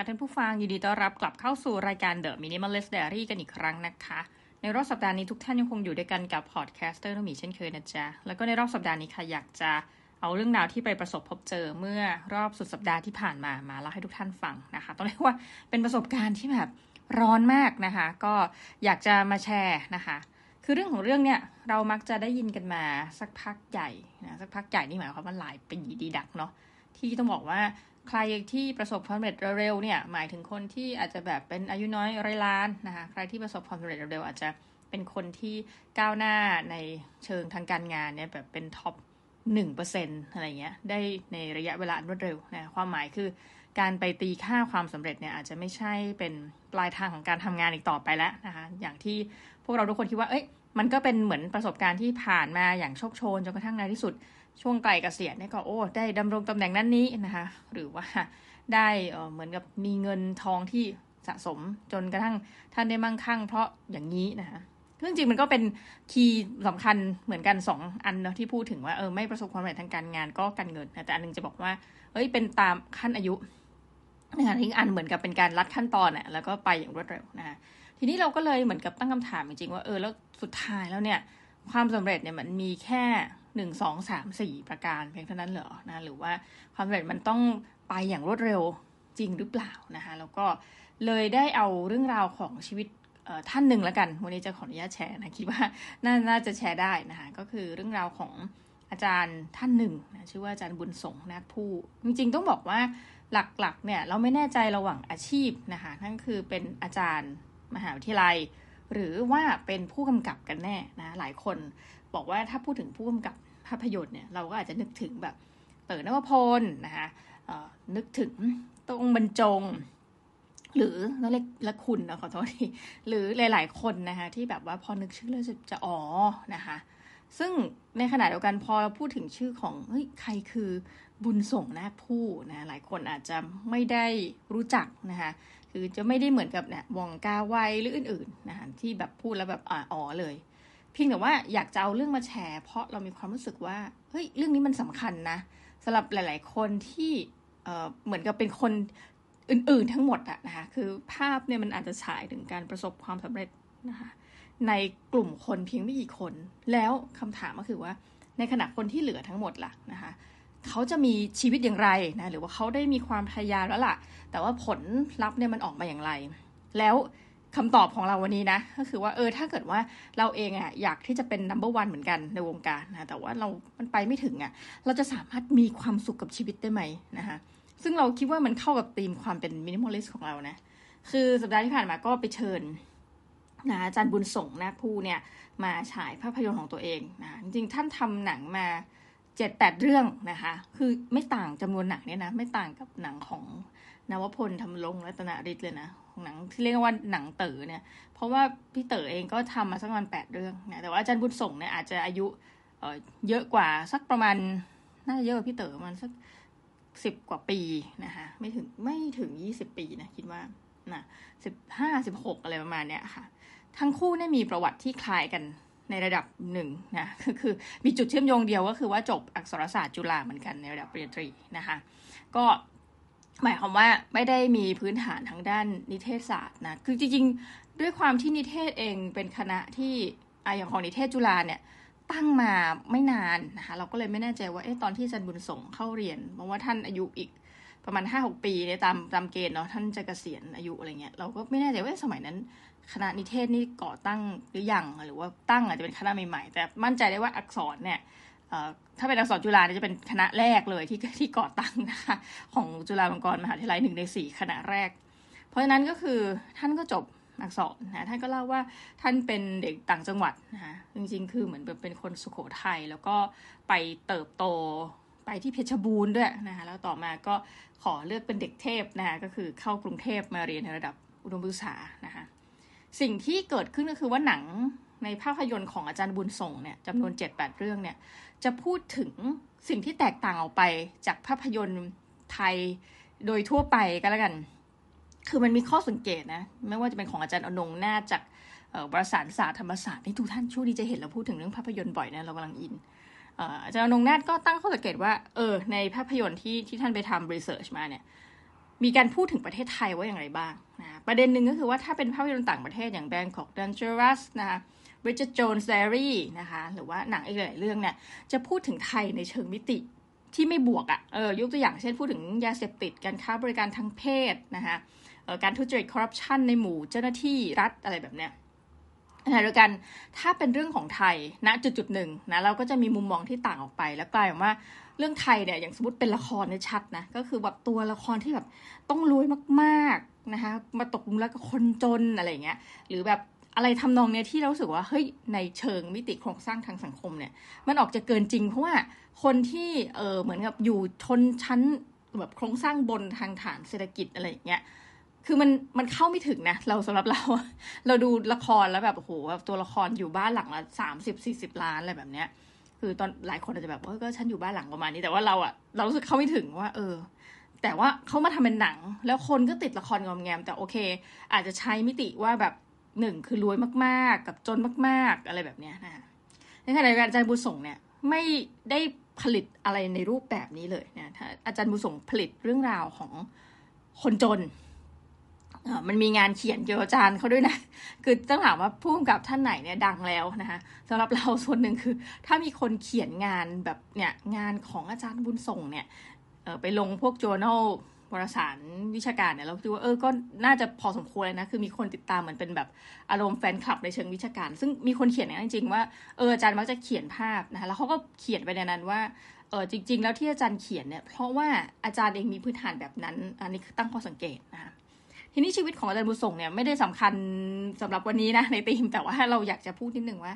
ค่ะท่านผู้ฟังยินดีต้อนรับกลับเข้าสู่รายการ The Minimalist Diary กันอีกครั้งนะคะ ในรอบสัปดาห์นี้ทุกท่านยังคงอยู่ด้วยกันกับ podcaster นมีเช่นเคยนะจ๊ะ แล้วก็ในรอบสัปดาห์นี้ค่ะอยากจะเอาเรื่องราวที่ไปประสบพบเจอเมื่อรอบสุดสัปดาห์ที่ผ่านมามาเล่าให้ทุกท่านฟังนะคะต้องเรียกว่าเป็นประสบการณ์ที่แบบร้อนมากนะคะ ก็อยากจะมาแชร์นะคะ คือเรื่องของเรื่องเนี่ยเรามักจะได้ยินกันมาสักพักใหญ่นะสักพักใหญ่นี่หมายความว่าหลายปีดีดักเนาะที่ต้องบอกว่า ใครที่ประสบความสำเร็จเร็วๆเนี่ยหมายถึงคนที่อาจจะแบบเป็นอายุน้อยร้อยล้านนะคะใครที่ประสบความสำเร็จเร็วๆอาจจะเป็นคนที่ก้าวหน้าในเชิงทางการงานเนี่ยแบบเป็นท็อปหนึ่งเปอร์เซ็นอะไรเงี้ยได้ในระยะเวลารวดเร็วนะความหมายคือการไปตีค่าความสำเร็จเนี่ยอาจจะไม่ใช่เป็นปลายทางของการทำงานอีกต่อไปแล้วนะคะอย่างที่พวกเราทุกคนคิดว่าเอ้ยมันก็เป็นเหมือนประสบการณ์ที่ผ่านมาอย่างโชคโชนจนกระทั่งในที่สุด ช่วงไกลเกษียณเนี่ยก็โอ้ได้ดำรงตำแหน่งนั้นนี้นะคะ หรือว่าได้เหมือนกับมีเงินทองที่สะสมจนกระทั่งท่านได้มั่งคั่ง เพราะอย่างนี้นะคะซึ่งจริงมันก็เป็นคีย์สำคัญเหมือนกันสองอันเนาะที่พูดถึงว่าเออไม่ประสบความสำเร็จทางการงานก็การเงินนะแต่อันนึงจะบอกว่าเอ้ยเป็นตามขั้นอายุนะคะอีกอันเหมือนกับเป็นการลัดขั้นตอนอะแล้วก็ไปอย่างรวดเร็วนะคะทีนี้เราก็เลยเหมือนกับตั้งคำถามจริงๆว่าเออแล้วสุดท้ายแล้วเนี่ยความสำเร็จเนี่ยมันมีแค่ หนึ่งสองสามสี่ประการเพียงเท่านั้นเหรอนะหรือว่าความสำเร็จมันต้องไปอย่างรวดเร็วจริงหรือเปล่านะคะแล้วก็เลยได้เอาเรื่องราวของชีวิตท่านหนึ่งแล้วกัน วันนี้จะขออนุญาตแชร์นะคิดว่าน่าน่าจะแชร์ได้นะคะก็คือเรื่องราวของอาจารย์ท่านหนึ่งนะชื่อว่าอาจารย์บุญสงนาคผู้จริงๆ ต้องบอกว่าหลักๆเนี่ยเราไม่แน่ใจระหว่างอาชีพนะคะนั่นคือเป็นอาจารย์มหาวิทยาลัย หรือว่าเป็นผู้กำกับกันแน่นะหลายคนบอกว่าถ้าพูดถึงผู้กำกับ ภาพยนตร์เนี่ยเราก็อาจจะนึกถึงแบบเต๋อนวพลนะคะนึกถึงตรงบรรจง หรือนั่นเล็กละคุณนะขอโทษทีหรือหลาย ๆ คนนะคะที่แบบว่าพอนึกชื่อแล้วจะจะอ๋อนะคะซึ่งในขณะเดียวกันพอเราพูดถึงชื่อของเฮ้ยใครคือบุญส่งนาคผู้นะหลายคนอาจจะไม่ได้รู้จักนะคะคือจะไม่ได้เหมือนกับเนี่ยวองกาไวหรืออื่นๆนะคะที่แบบพูดแล้วแบบอ๋อเลย พียงแต่ว่าอยากจะเอาเรื่องมาแชร์ เพราะเรามีความรู้สึกว่าเฮ้ยเรื่องนี้มันสำคัญนะสำหรับหลาย ๆ คนที่เเหมือนกับเป็นคนอื่น ๆ ทั้งหมดอะนะคะคือภาพเนี่ยมันอาจจะฉายถึงการประสบความสำเร็จนะคะในกลุ่มคนเพียงไม่กี่คน แล้วคำถามก็คือว่า ในขณะคนที่เหลือทั้งหมดล่ะนะคะเขาจะมีชีวิตอย่างไรนะหรือว่าเขาได้มีความพยายามแล้วล่ะ แต่ว่าผลลัพธ์เนี่ยมันออกมาอย่างไร แล้ว คำตอบของเราวันนี้นะ ก็คือว่าเออถ้าเกิดว่าเราเองอะอยากที่จะเป็น number one เหมือนกันในวงการนะแต่ว่าเรา มันไปไม่ถึงอะเราจะสามารถมีความสุขกับชีวิตได้ไหมนะคะซึ่งเราคิดว่ามันเข้ากับธีมความเป็น minimalist ของเรานะ คือสัปดาห์ที่ผ่านมาก็ไปเชิญนะอาจารย์บุญส่งนะผู้เนี่ยมาฉายภาพยนตร์ของตัวเองนะจริงๆท่านทำหนังมาเจ็ดแปดเรื่องนะคะ คือไม่ต่างจำนวนหนังเนี่ยนะ ไม่ต่างกับหนังของ นวพลทำลงรัตนฤทธิ์เลยนะหนังที่เรียกว่าหนังเต๋อเนี่ย เพราะว่าพี่เต๋อเองก็ทำมาสักประมาณแปดเรื่องนะแต่ว่าอาจารย์บุญส่งเนี่ยอาจจะอายุเเยอะกว่าสักประมาณน่าจะเยอะกว่าพี่เต๋อมันสักสิบกว่าปีนะคะไม่ถึงไม่ถึงยี่สิบปีนะคิดว่านะสิบห้าสิบหกอะไรประมาณเนี้ยค่ะ ทั้งคู่เนี่ยมีประวัติที่คล้ายกันในระดับหนึ่งนะคือคือมีจุดเชื่อมโยงเดียวก็คือว่าจบอักษรศาสตร์จุฬาเหมือนกันในระดับปริญญาตรีนะคะ ก็ หมายความว่าไม่ได้มีพื้นฐานทางด้านนิเทศศาสตร์นะ คือจริงๆ ด้วยความที่นิเทศเองเป็นคณะที่ออย่างของนิเทศจุฬาเนี่ยตั้งมาไม่นานนะคะเราก็เลยไม่แน่ใจว่าเอ๊ะตอนที่จันบุญส่งเข้าเรียนเพราะว่าท่านอายุอีกประมาณห้าหกปีเนี่ยตามตามเกณฑ์เนาะท่านจะเกษียณอายุอะไรเงี้ยเราก็ไม่แน่ใจว่าสมัยนั้น คณะนิเทศนี่ก่อตั้งหรือยังหรือว่าตั้งอาจจะเป็นคณะใหม่ๆ แต่มั่นใจได้ว่าอักษรเนี่ย ถ้าเป็นอักษรจุฬาเนี่ยจะเป็นคณะแรกเลยที่ที่ก่อตั้งนะคะของจุฬาลงกรณ์มหาวิทยาลัยหนึ่งในสี่คณะแรก เพราะฉะนั้นก็คือท่านก็จบอักษรนะท่านก็เล่าว่าท่านเป็นเด็กต่างจังหวัดนะคะจริงๆ คือเหมือนเป็นคนสุโขทัยแล้วก็ไปเติบโตไปที่เพชรบูรณ์ด้วยนะคะแล้วต่อมาก็ขอเลือกเป็นเด็กเทพนะคะก็คือเข้ากรุงเทพมาเรียนในระดับอุดมศึกษานะคะสิ่งที่เกิดขึ้นก็คือว่าหนังในภาพยนตร์ของอาจารย์บุญส่งเนี่ยจำนวน 7-8 เรื่องเนี่ย จะพูดถึงสิ่งที่แตกต่างออกไปจากภาพยนตร์ไทยโดยทั่วไปก็แล้วกัน คือมันมีข้อสังเกตนะ ไม่ว่าจะเป็นของอาจารย์อนงนาจากบริษัทศาสตร์ธรรมศาสตร์ที่ทุกท่านช่วงนี้จะเห็นเราพูดถึงเรื่องภาพยนตร์บ่อยนะเรากำลังอินอาจารย์อนงนาก็ตั้งข้อสังเกตว่าเออในภาพยนตร์ที่ที่ท่านไปทำรีเสิร์ชมาเนี่ยมีการพูดถึงประเทศไทยว่าอย่างไรบ้างนะประเด็นหนึ่งก็คือว่าถ้าเป็นภาพยนตร์ต่างประเทศอย่าง Bangkok Dangerous นะคะ Bridget Jones Diary นะคะ หรือว่าหนังอีกหลายเรื่องเนี่ย จะพูดถึงไทยในเชิงมิติที่ไม่บวกอะ่ะ เออ ยกตัวอย่างเช่นพูดถึงยาเสพติด การค้าบริการทางเพศนะคะการทุจริตคอร์รัปชันในหมู่เจ้าหน้าที่รัฐอะไรแบบเนี้ยขณะเดียวกันถ้าเป็นเรื่องของไทยณจุดจุดหนึ่งนะเราก็จะมีมุมมองที่ต่างออกไป แล้วกลายเป็นว่าเรื่องไทยเนี่ยอย่างสมมติเป็นละครในชัดนะก็คือแบบตัวละครที่แบบต้องรวยมากๆนะคะมาตกลุมแล้วก็คนจนอะไรเงี้ยหรือแบบ อะไรทำนองเนี้ยที่เราสึกว่าเฮ้ยในเชิงมิติโครงสร้างทางสังคมเนี่ย มันออกจะเกินจริงเพราะว่าคนที่เออเหมือนกับอยู่ชนชั้นแบบโครงสร้างบนทางฐานเศรษฐกิจอะไรอย่างเงี้ยคือมันมันเข้าไม่ถึงนะ เราสำหรับเรา เราดูละครแล้วแบบโอ้โหตัวละครอยู่บ้านหลังละสามสิบสี่สิบล้านอะไรแบบเนี้ย คือตอนหลายคนอาจจะแบบว่าก็ฉันอยู่บ้านหลังประมาณนี้แต่ว่าเราอะเรารู้สึกเข้าไม่ถึงว่า เออ แต่ว่าเขามาทำเป็นหนัง แล้วคนก็ติดละครงอมแงม แต่โอเค อาจจะใช้มิติว่าแบบ หนึ่งคือรวยมากๆ กับจนมาก ๆ อะไรแบบเนี้ยนะในขณะเดียวกันอาจารย์บุญส่งเนี่ยไม่ได้ผลิตอะไรในรูปแบบนี้เลยนะอาจารย์บุญส่งผลิตเรื่องราวของคนจนมันมีงานเขียนเกี่ยวกับอาจารย์เขาด้วยนะ คือต้องถามว่าผู้กำกับท่านไหนเนี่ยดังแล้วนะคะสำหรับเราส่วนหนึ่งคือ ถ้ามีคนเขียนงานแบบเนี่ยงานของอาจารย์บุญส่งเนี่ยไปลงพวก journal วารสารวิชาการเนี่ยเราคิดว่าเออก็น่าจะพอสมควรเลยนะ คือมีคนติดตามเหมือนเป็นแบบอารมณ์แฟนคลับในเชิงวิชาการ ซึ่งมีคนเขียนอย่างนั้นจริง ๆ ว่าเอออาจารย์มักจะเขียนภาพนะคะแล้วเขาก็เขียนไปในนั้นว่าเออจริง ๆ แล้วที่อาจารย์เขียนเนี่ยเพราะว่าอาจารย์เองมีพื้นฐานแบบนั้น อันนี้คือตั้งข้อสังเกตนะคะทีนี้ชีวิตของอาจารย์บุญส่งเนี่ยไม่ได้สำคัญสำหรับวันนี้นะในตีมแต่ว่าเราอยากจะพูดนิดนึงว่า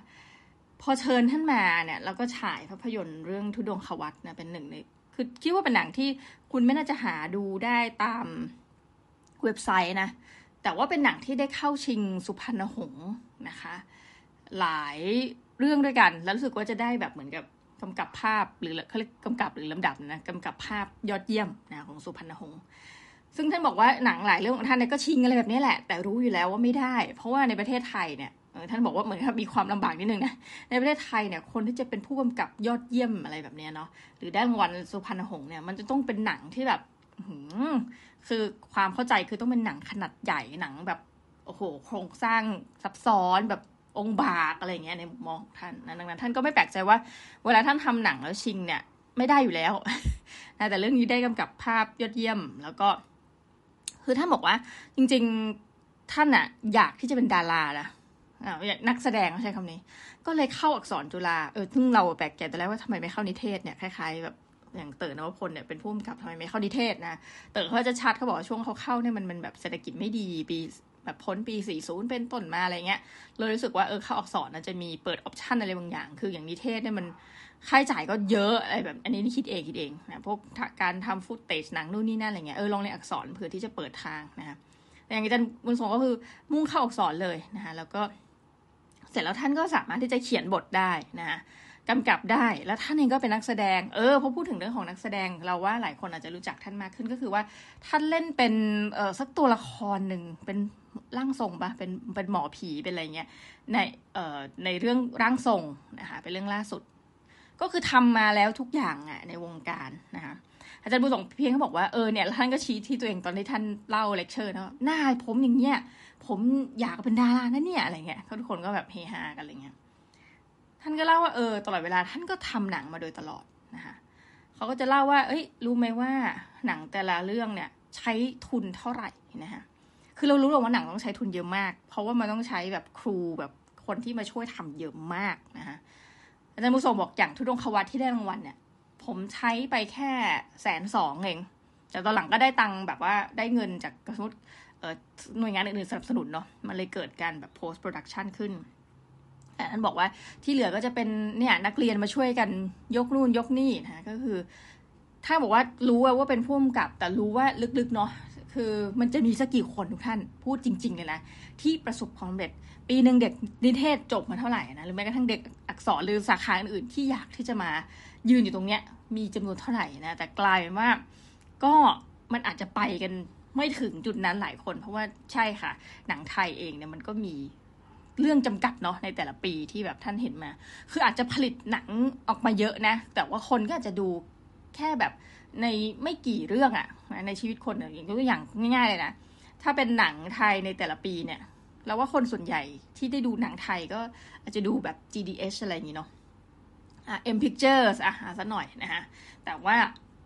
พอเชิญท่านมาเนี่ยเราก็ฉายภาพยนตร์เรื่องทุดงขวัตนะเป็นหนึ่งใน คือคิดว่าเป็นหนังที่คุณไม่น่าจะหาดูได้ตามเว็บไซต์นะ แต่ว่าเป็นหนังที่ได้เข้าชิงสุพรรณหงษ์นะคะ หลายเรื่องด้วยกัน แล้วรู้สึกว่าจะได้แบบเหมือนกับกำกับภาพหรือเขาเรียกกำกับหรือลำดับนะกำกับภาพยอดเยี่ยมนะของสุพรรณหงษ์ซึ่งท่านบอกว่าหนังหลายเรื่องของท่านเนี่ยก็ชิงอะไรแบบนี้แหละ แต่รู้อยู่แล้วว่าไม่ได้ เพราะว่าในประเทศไทยเนี่ย ท่านบอกว่าเหมือนกับมีความลำบากนิดนึงนะ ในประเทศไทยเนี่ยคนที่จะเป็นผู้กำกับยอดเยี่ยมอะไรแบบนี้เนาะหรือได้รางวัลสุพรรณหงษ์เนี่ยมันจะต้องเป็นหนังที่แบบคือความเข้าใจคือต้องเป็นหนังขนาดใหญ่หนังแบบโอ้โห โครงสร้างซับซ้อนแบบองค์บากอะไรเงี้ยในมุมมองท่านดังนั้น ท่านก็ไม่แปลกใจว่า เวลาท่านทำหนังแล้วชิงเนี่ย ไม่ได้อยู่แล้วนะแต่เรื่องนี้ได้กำกับภาพยอดเยี่ยม แล้วก็ คือท่านบอกว่า จริง ๆ ท่านอะอยากที่จะเป็นดารานะ นักแสดงใช้คำนี้ ก็เลยเข้าอักษรจุฬาเออซึ่งเราแปลกใจแต่แรกว่าทำไมไม่เข้านิเทศเนี่ยคล้ายๆแบบอย่างเต๋อนวพลเนี่ยเป็นผู้กำกับทำไมไม่เข้านิเทศนะเต๋อเขาจะชัดเขาบอกว่าช่วงเขาเข้าเนี่ยมันมันแบบเศรษฐกิจไม่ดีปีแบบพ้นปีสี่ศูนย์เป็นต้นมาอะไรเงี้ย เลยรู้สึกว่าเออเข้าอักษรนะจะมีเปิดออปชันอะไรบางอย่าง คืออย่างนิเทศเนี่ยมันค่าใช้จ่ายก็เยอะอะไรแบบ อันนี้นี่คิดเองคิดเองนะพวกการทำฟุตเตจหนังนู่นนี่นั่นอะไรเงี้ยเออลองในอักษรเผื่อที่จะเปิดทางนะคะอย่างอาจารย์บุญสงก็คือมุ่งเข้าอักษรเลยนะคะแล้วก็ เสร็จแล้วท่านก็สามารถที่จะเขียนบทได้นะกำกับได้แล้วท่านเองก็เป็นนักแสดงเออพอพูดถึงเรื่องของนักแสดงเราว่าหลายคนอาจจะรู้จักท่านมากขึ้นก็คือว่าท่านเล่นเป็นเออสักตัวละครหนึ่งเป็นร่างทรงปะเป็นเป็นหมอผีเป็นอะไรเงี้ยในเอ่อในเรื่องร่างทรงนะคะเป็นเรื่องล่าสุด ก็คือทำมาแล้วทุกอย่างอะในวงการนะคะ อาจารย์บุญส่งเพียงเขาบอกว่าเออเนี่ยท่านก็ชี้ที่ตัวเองตอนที่ท่านเล่าเลคเชอร์นะหน้าผมอย่างเงี้ยผมอยากเป็นดารานะเนี่ยอะไรเงี้ยทุกคนก็แบบเฮฮากันอะไรเงี้ยท่านก็เล่าว่าเออตลอดเวลาท่านก็ทำหนังมาโดยตลอดนะคะเขาก็จะเล่าว่า เอ้ย รู้ไหมว่าหนังแต่ละเรื่องเนี่ย ใช้ทุนเท่าไหร่นะคะคือเรารู้หรอกว่าหนังต้องใช้ทุนเยอะมาก เพราะว่ามันต้องใช้แบบครูแบบคนที่มาช่วยทำเยอะมากนะคะอาจารย์มุสงบอกอย่างทุดงควัตที่ได้รางวัลเนี่ย ผมใช้ไปแค่แสนสองเองแต่ตอนหลังก็ได้ตังค์แบบว่าได้เงินจากสมมติหน่วยงานอื่นๆสนับสนุนเนาะมันเลยเกิดการแบบ post production ขึ้นท่านบอกว่าที่เหลือก็จะเป็นเนี่ยนักเรียนมาช่วยกันยกนู่นยกนี่นะก็คือ ถ้าบอกว่ารู้ว่าเป็นผู้กำกับ แต่รู้ว่าลึกๆเนาะคือมันจะมีสักกี่คนทุกท่านพูดจริง ๆ เลยนะ ที่ประสบความสำเร็จ ปีหนึ่งเด็กนิเทศจบมาเท่าไหร่นะหรือแม้กระทั่งเด็กอักษรหรือสาขาอื่นๆที่อยากที่จะมา ยืนอยู่ตรงเนี้ย มีจำนวนเท่าไหร่นะ แต่กลายเป็นว่า ก็มันอาจจะไปกันไม่ถึงจุดนั้นหลายคน เพราะว่าใช่ค่ะ หนังไทยเองเนี่ยมันก็มีเรื่องจำกัดเนาะในแต่ละปีที่แบบท่านเห็นมา คืออาจจะผลิตหนังออกมาเยอะนะ แต่ว่าคนก็อาจจะดูแค่แบบในไม่กี่เรื่องอะในชีวิตคนอย่างตัวอย่างง่ายๆเลยนะ ถ้าเป็นหนังไทยในแต่ละปีเนี่ยเราว่าคนส่วนใหญ่ที่ได้ดูหนังไทยก็อาจจะดูแบบ GDH อะไรอย่างนี้เนาะ เอะ M Pictures อะหาสักหน่อยนะฮะแต่ว่า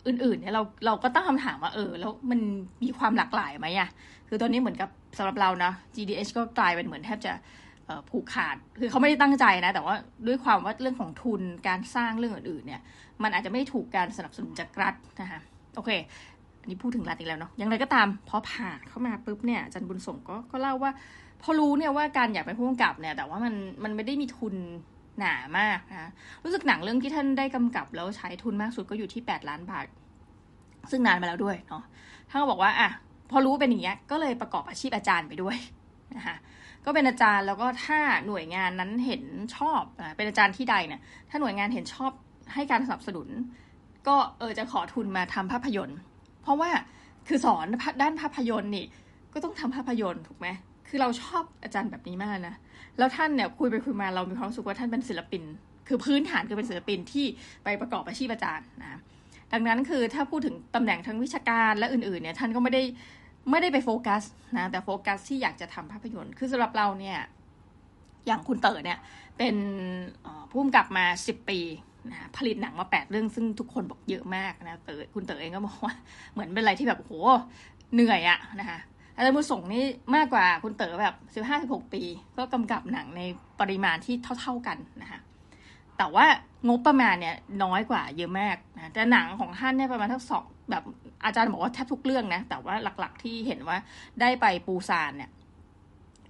อื่นๆเนี่ยเราเราก็ตั้งคำถามว่าเออแล้วมันมีความหลากหลายไหมอะคือตอนนี้เหมือนกับสำหรับเรานะ GDH ก็กลายเป็นเหมือนแทบจะผูกขาด คือเขาไม่ได้ตั้งใจนะ แต่ว่าด้วยความว่าเรื่องของทุนการสร้างเรื่องอื่นๆเนี่ย มันอาจจะไม่ถูกการสนับสนุนจากรัฐนะคะโอเค อันนี้พูดถึงรัฐอีกแล้วเนาะอย่างไรก็ตามพอผ่านเข้ามาปุ๊บเนี่ยจันบุญส่งก็ก็เล่าว่า พอรู้เนี่ยว่าการอยากเป็นผู้กำกับเนี่ย แต่ว่ามันมันไม่ได้มีทุน หนามากนะรู้สึกหนังเรื่องที่ท่านได้กำกับแล้วใช้ทุนมากสุดก็อยู่ที่ 8 ล้านบาท ซึ่งนานมาแล้วด้วยเนาะท่านก็บอกว่าอะพอรู้เป็นอย่างเงี้ยก็เลยประกอบอาชีพอาจารย์ไปด้วยนะคะก็เป็นอาจารย์แล้วก็ถ้าหน่วยงานนั้นเห็นชอบเป็นอาจารย์ที่ใดเนี่ยถ้าหน่วยงานเห็นชอบให้การสนับสนุน ก็เออจะขอทุนมาทำภาพยนตร์ เพราะว่าคือสอนด้านภาพยนตร์นี่ก็ต้องทำภาพยนตร์ถูกไหม คือเราชอบอาจารย์แบบนี้มากนะ แล้วท่านเนี่ยคุยไปคุยมาเรามีความรู้สึกว่าท่านเป็นศิลปิน คือพื้นฐานคือเป็นศิลปินที่ไปประกอบอาชีพอาจารย์นะ ดังนั้นคือถ้าพูดถึงตำแหน่งทางวิชาการและอื่นๆเนี่ยท่านก็ไม่ได้ไม่ได้ไปโฟกัสนะ แต่โฟกัสที่อยากจะทำภาพยนตร์ คือสำหรับเราเนี่ยอย่างคุณเต๋อเนี่ยเป็นผู้กำกับมาสิบปีนะผลิตหนังมาแปดเรื่องซึ่งทุกคนบอกเยอะมากนะเต๋อคุณเต๋อเองก็บอกว่าเหมือนเป็นอะไรที่แบบโหเหนื่อยอะนะคะ อาจารย์บุญส่งนี่มากกว่าคุณเต๋อแบบสิบห้าสิบหกปี ก็กำกับหนังในปริมาณที่เท่า ๆกันนะคะแต่ว่างบประมาณเนี่ยน้อยกว่าเยอะมากนะแต่หนังของท่านเนี่ยประมาณทั้งสองแบบอาจารย์บอกว่าแทบทุกเรื่องนะ แต่ว่าหลักๆที่เห็นว่าได้ไปปูซานเนี่ย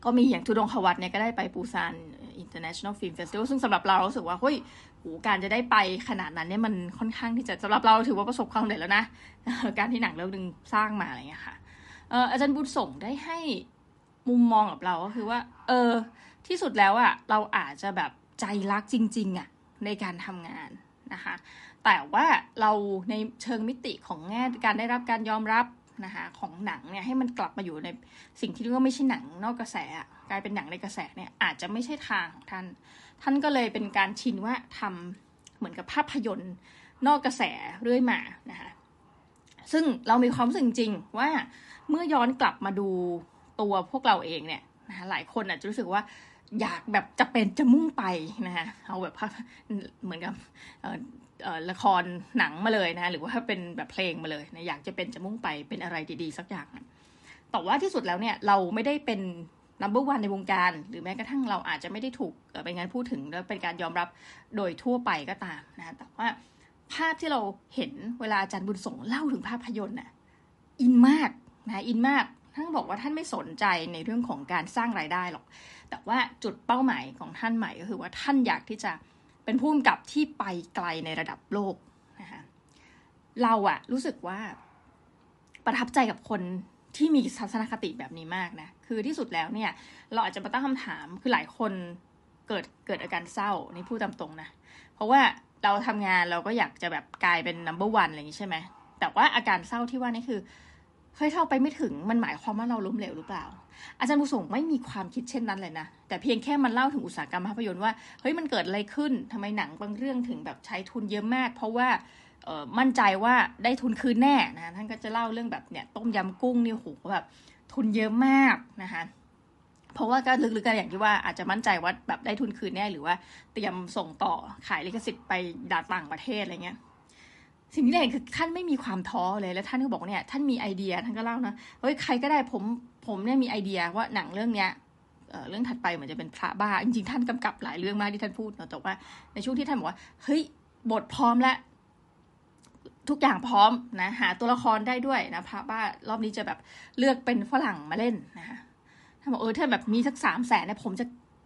ก็มีอย่างทุดงควัตเนี่ยก็ได้ไปปูซาน International Film Festival ซึ่งสำหรับเราเรู้สึกว่าเฮ้ยการจะได้ไปขนาดนั้นเนี่ยมันค่อนข้างที่จะสำหรับเราถือว่าประสบความสำเร็จแล้วนะ การที่หนังเรื่องนึงสร้างมาอะไรเงี้ยค่ะ อาจารย์บุญส่งได้ให้มุมมองกับเราก็คือว่า เออ ที่สุดแล้วอะเราอาจจะแบบใจรักจริง ๆอะในการทำงานนะคะ แต่ว่าเราในเชิงมิติของแง่การได้รับการยอมรับนะคะของหนังเนี่ยให้มันกลับมาอยู่ในสิ่งที่เรียกว่าไม่ใช่หนังนอกกระแสกลายเป็นหนังในกระแสเนี่ยอาจจะไม่ใช่ทางของท่าน ท่านก็เลยเป็นการชินว่าทำเหมือนกับภาพยนตร์นอกกระแสเรื่อยมานะคะ ซึ่งเรามีความรู้สึกจริงว่าเมื่อย้อนกลับมาดูตัวพวกเราเองเนี่ยนะหลายคนอาจจะรู้สึกว่าอยากแบบจะเป็นจะมุ่งไปนะคะเอาแบบเหมือนกับละครหนังมาเลยนะหรือว่าถ้าเป็นแบบเพลงมาเลยนะอยากจะเป็นจะมุ่งไปเป็นอะไรดีๆ สักอย่าง แต่ว่าที่สุดแล้วเนี่ยเราไม่ได้เป็น number one ในวงการ หรือแม้กระทั่งเราอาจจะไม่ได้ถูกเป็นการพูดถึงแล้วเป็นการยอมรับโดยทั่วไปก็ตามนะแต่ว่า ภาพที่เราเห็นเวลาอาจารย์บุญส่งเล่าถึงภาพยนตร์น่ะอินมากนะอินมากท่านบอกว่าท่านไม่สนใจในเรื่องของการสร้างรายได้หรอก แต่ว่าจุดเป้าหมายของท่านใหม่ก็คือว่าท่านอยากที่จะเป็นผู้กำกับที่ไปไกลในระดับโลกนะคะเราอะรู้สึกว่าประทับใจกับคนที่มีทัศนคติแบบนี้มากนะ คือที่สุดแล้วเนี่ย เราอาจจะมาตั้งคำถามคือหลายคนเกิดเกิดอาการเศร้านี่พูดตามตรงนะ เพราะว่า เราทำงานเราก็อยากจะแบบกลายเป็น number one อะไรอย่างนี้ใช่ไหม แต่ว่าอาการเศร้าที่ว่านี่คือเฮ้ยเท่าไปไม่ถึงมันหมายความว่าเราล้มเหลวหรือเปล่า อาจารย์บุษงไม่มีความคิดเช่นนั้นเลยนะ แต่เพียงแค่มันเล่าถึงอุตสาหกรรมภาพยนตร์ว่าเฮ้ยมันเกิดอะไรขึ้นทำไมหนังบางเรื่องถึงแบบใช้ทุนเยอะมาก เพราะว่ามั่นใจว่าได้ทุนคืนแน่นะท่านก็จะเล่าเรื่องแบบเนี่ยต้มยำกุ้งนี่โหแบบทุนเยอะมากนะคะ เพราะว่าก็ลึกๆกันอย่างที่ว่าอาจจะมั่นใจว่าแบบได้ทุนคืนแน่หรือว่าเตรียมส่งต่อขายลิขสิทธิ์ไปดาต่างประเทศอะไรเงี้ยสิ่งที่เห็นคือท่านไม่มีความท้อเลยแล้วท่านก็บอกเนี่ยท่านมีไอเดียท่านก็เล่านะเฮ้ยใครก็ได้ผมผมเนี่ยมีไอเดียว่าหนังเรื่องเนี้ยเรื่องถัดไปเหมือนจะเป็นพระบ้า จริงๆท่านกำกับหลายเรื่องมากที่ท่านพูดเนาะแต่ว่าในช่วงที่ท่านบอกว่าเฮ้ยบทพร้อมแล้วทุกอย่างพร้อมนะหาตัวละครได้ด้วยนะพระบ้ารอบนี้จะแบบเลือกเป็นฝรั่งมาเล่นนะคะ ท่านบอกเออถ้าแบบมีสักสามแสนเนี่ยผมจะ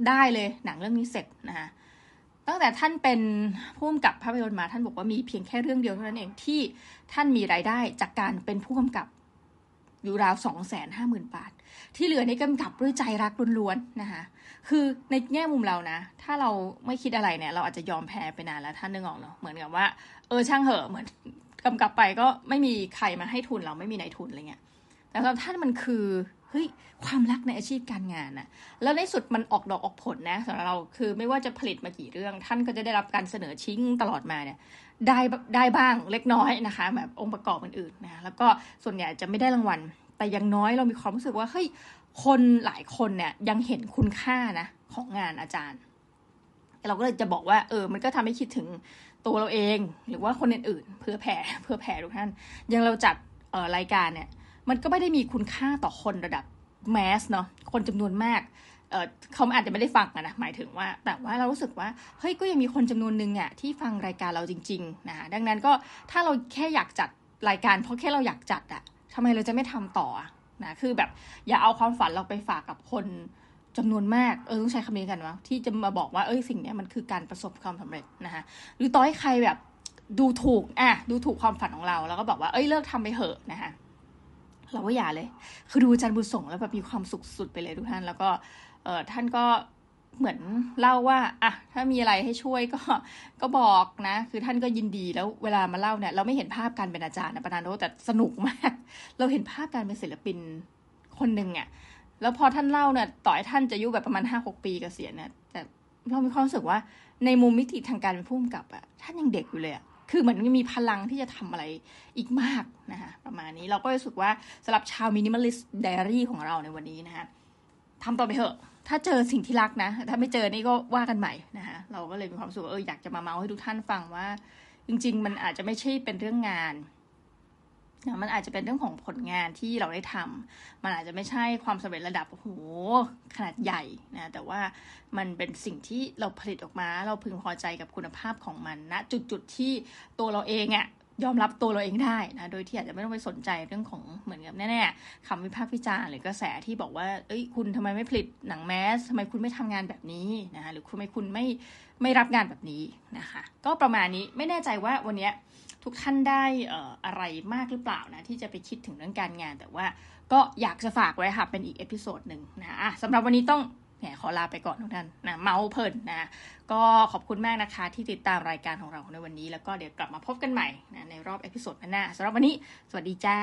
ได้เลยหนังเรื่องนี้เสร็จนะคะตั้งแต่ท่านเป็นผู้กำกับภาพยนตร์มา ท่านบอกว่ามีเพียงแค่เรื่องเดียวเท่านั้นเองที่ท่านมีรายได้จากการเป็นผู้กำกับอยู่ราวสองแสนห้าหมื่นบาท ที่เหลือในกำกับด้วยใจรักล้วนๆนะคะคือในแง่มุมเรานะ ถ้าเราไม่คิดอะไรเนี่ย เราอาจจะยอมแพ้ไปนานแล้วท่านนึกออกเนาะเหมือนกับว่า เออช่างเหอะเหมือนกำกับไปก็ไม่มีใครมาให้ทุนเราไม่มีนายทุนอะไรเงี้ยแต่สำหรับท่านมันคือ เฮ้ยความรักในอาชีพการงานอะแล้วในสุดมันออกดอกออกผลนะสำหรับเราคือไม่ว่าจะผลิตมากี่เรื่อง ท่านก็จะได้รับการเสนอชิงตลอดมาเนี่ยได้ได้บ้างเล็กน้อยนะคะ แบบองค์ประกอบอื่นๆนะแล้วก็ส่วนใหญ่จะไม่ได้รางวัล แต่ยังน้อยเรามีความรู้สึกว่าเฮ้ยคนหลายคนเนี่ยยังเห็นคุณค่านะของงานอาจารย์ เราก็เลยจะบอกว่า เออ มันก็ทำให้คิดถึงตัวเราเอง หรือว่าคนอื่นๆเพื่อแผ่เพื่อแผ่ทุกท่านยังเราจัดออรายการเนี่ย มันก็ไม่ได้มีคุณค่าต่อคนระดับแมสเนาะคนจำนวนมากเออเขาอาจจะไม่ได้ฟังนะหมายถึงว่า แต่ว่าเรารู้สึกว่าเฮ้ยก็ยังมีคนจำนวนหนึ่งอะที่ฟังรายการเราจริงๆนะคะดังนั้นก็ถ้าเราแค่อยากจัดรายการ เพราะแค่เราอยากจัดอะทำไมเราจะไม่ทำต่อนะคือแบบอย่าเอาความฝันเราไปฝากกับคนจำนวนมากเออต้องใช้คำนี้กันวะที่จะมาบอกว่าเอ้ยสิ่งนี้มันคือการประสบความสำเร็จนะคะหรือต่อให้ใครแบบดูถูกอะดูถูกความฝันของเราแล้วก็บอกว่าเอ้ยเลิกทำไปเถอะนะคะ เราก็อย่าเลย คือดูอาจารย์บุญส่งแล้วแบบมีความสุขสุดไปเลยทุกท่าน แล้วก็เออท่านก็เหมือนเล่าว่าอะถ้ามีอะไรให้ช่วยก็ก็บอกนะ คือท่านก็ยินดีแล้วเวลามาเล่าเนี่ยเราไม่เห็นภาพการเป็นอาจารย์นะประทานโทษแต่สนุกมาก เราเห็นภาพการเป็นศิลปินคนหนึ่งอะแล้วพอท่านเล่าเนี่ยต่อให้ท่านจะอายุแบบประมาณห้าหกปีเกษียณเนี่ยแต่เรามีความรู้สึกว่าในมุมมิติทางการเป็นผู้กำกับอะท่านยังเด็กอยู่เลยอะ คือเหมือนมีพลังที่จะทำอะไรอีกมากนะคะประมาณนี้เราก็รู้สึกว่าสำหรับชาว Minimalist Diary ของเราในวันนี้นะคะทำต่อไปเถอะ ถ้าเจอสิ่งที่รักนะ ถ้าไม่เจอนี่ก็ว่ากันใหม่นะคะเราก็เลยมีความสุขเอออยากจะมาเมาให้ทุกท่านฟังว่า จริง ๆ มันอาจจะไม่ใช่เป็นเรื่องงาน นะมันอาจจะเป็นเรื่องของผลงานที่เราได้ทำมันอาจจะไม่ใช่ความสำเร็จระดับโอ้โหขนาดใหญ่นะแต่ว่ามันเป็นสิ่งที่เราผลิตออกมา เราพึงพอใจกับคุณภาพของมันณนะจุดๆที่ตัวเราเองอะ ยอมรับตัวเราเองได้นะ โดยที่อาจจะไม่ต้องไปสนใจเรื่องของเหมือนกับแน่ๆคำวิพากษ์วิจารณ์หรือกระแสที่บอกว่า เอ้ย คุณทำไมไม่ผลิตหนังแมสทำไมคุณไม่ทำงานแบบนี้นะคะหรือคุณไม่คุณไม่ไม่รับงานแบบนี้นะคะ ก็ประมาณนี้ไม่แน่ใจว่าวันนี้ทุกท่านได้อะไรมากหรือเปล่านะที่จะไปคิดถึงเรื่องการงาน แต่ว่าก็อยากจะฝากไว้ค่ะเป็นอีก episode หนึ่งนะคะสำหรับวันนี้ต้อง แหมขอลาไปก่อนทุกท่านนะเมาท์เพลินนะก็ขอบคุณมากนะคะที่ติดตามรายการของเราในวันนี้ แล้วก็เดี๋ยวกลับมาพบกันใหม่นะในรอบ episode หน้าสำหรับวันนี้ สวัสดีจ้า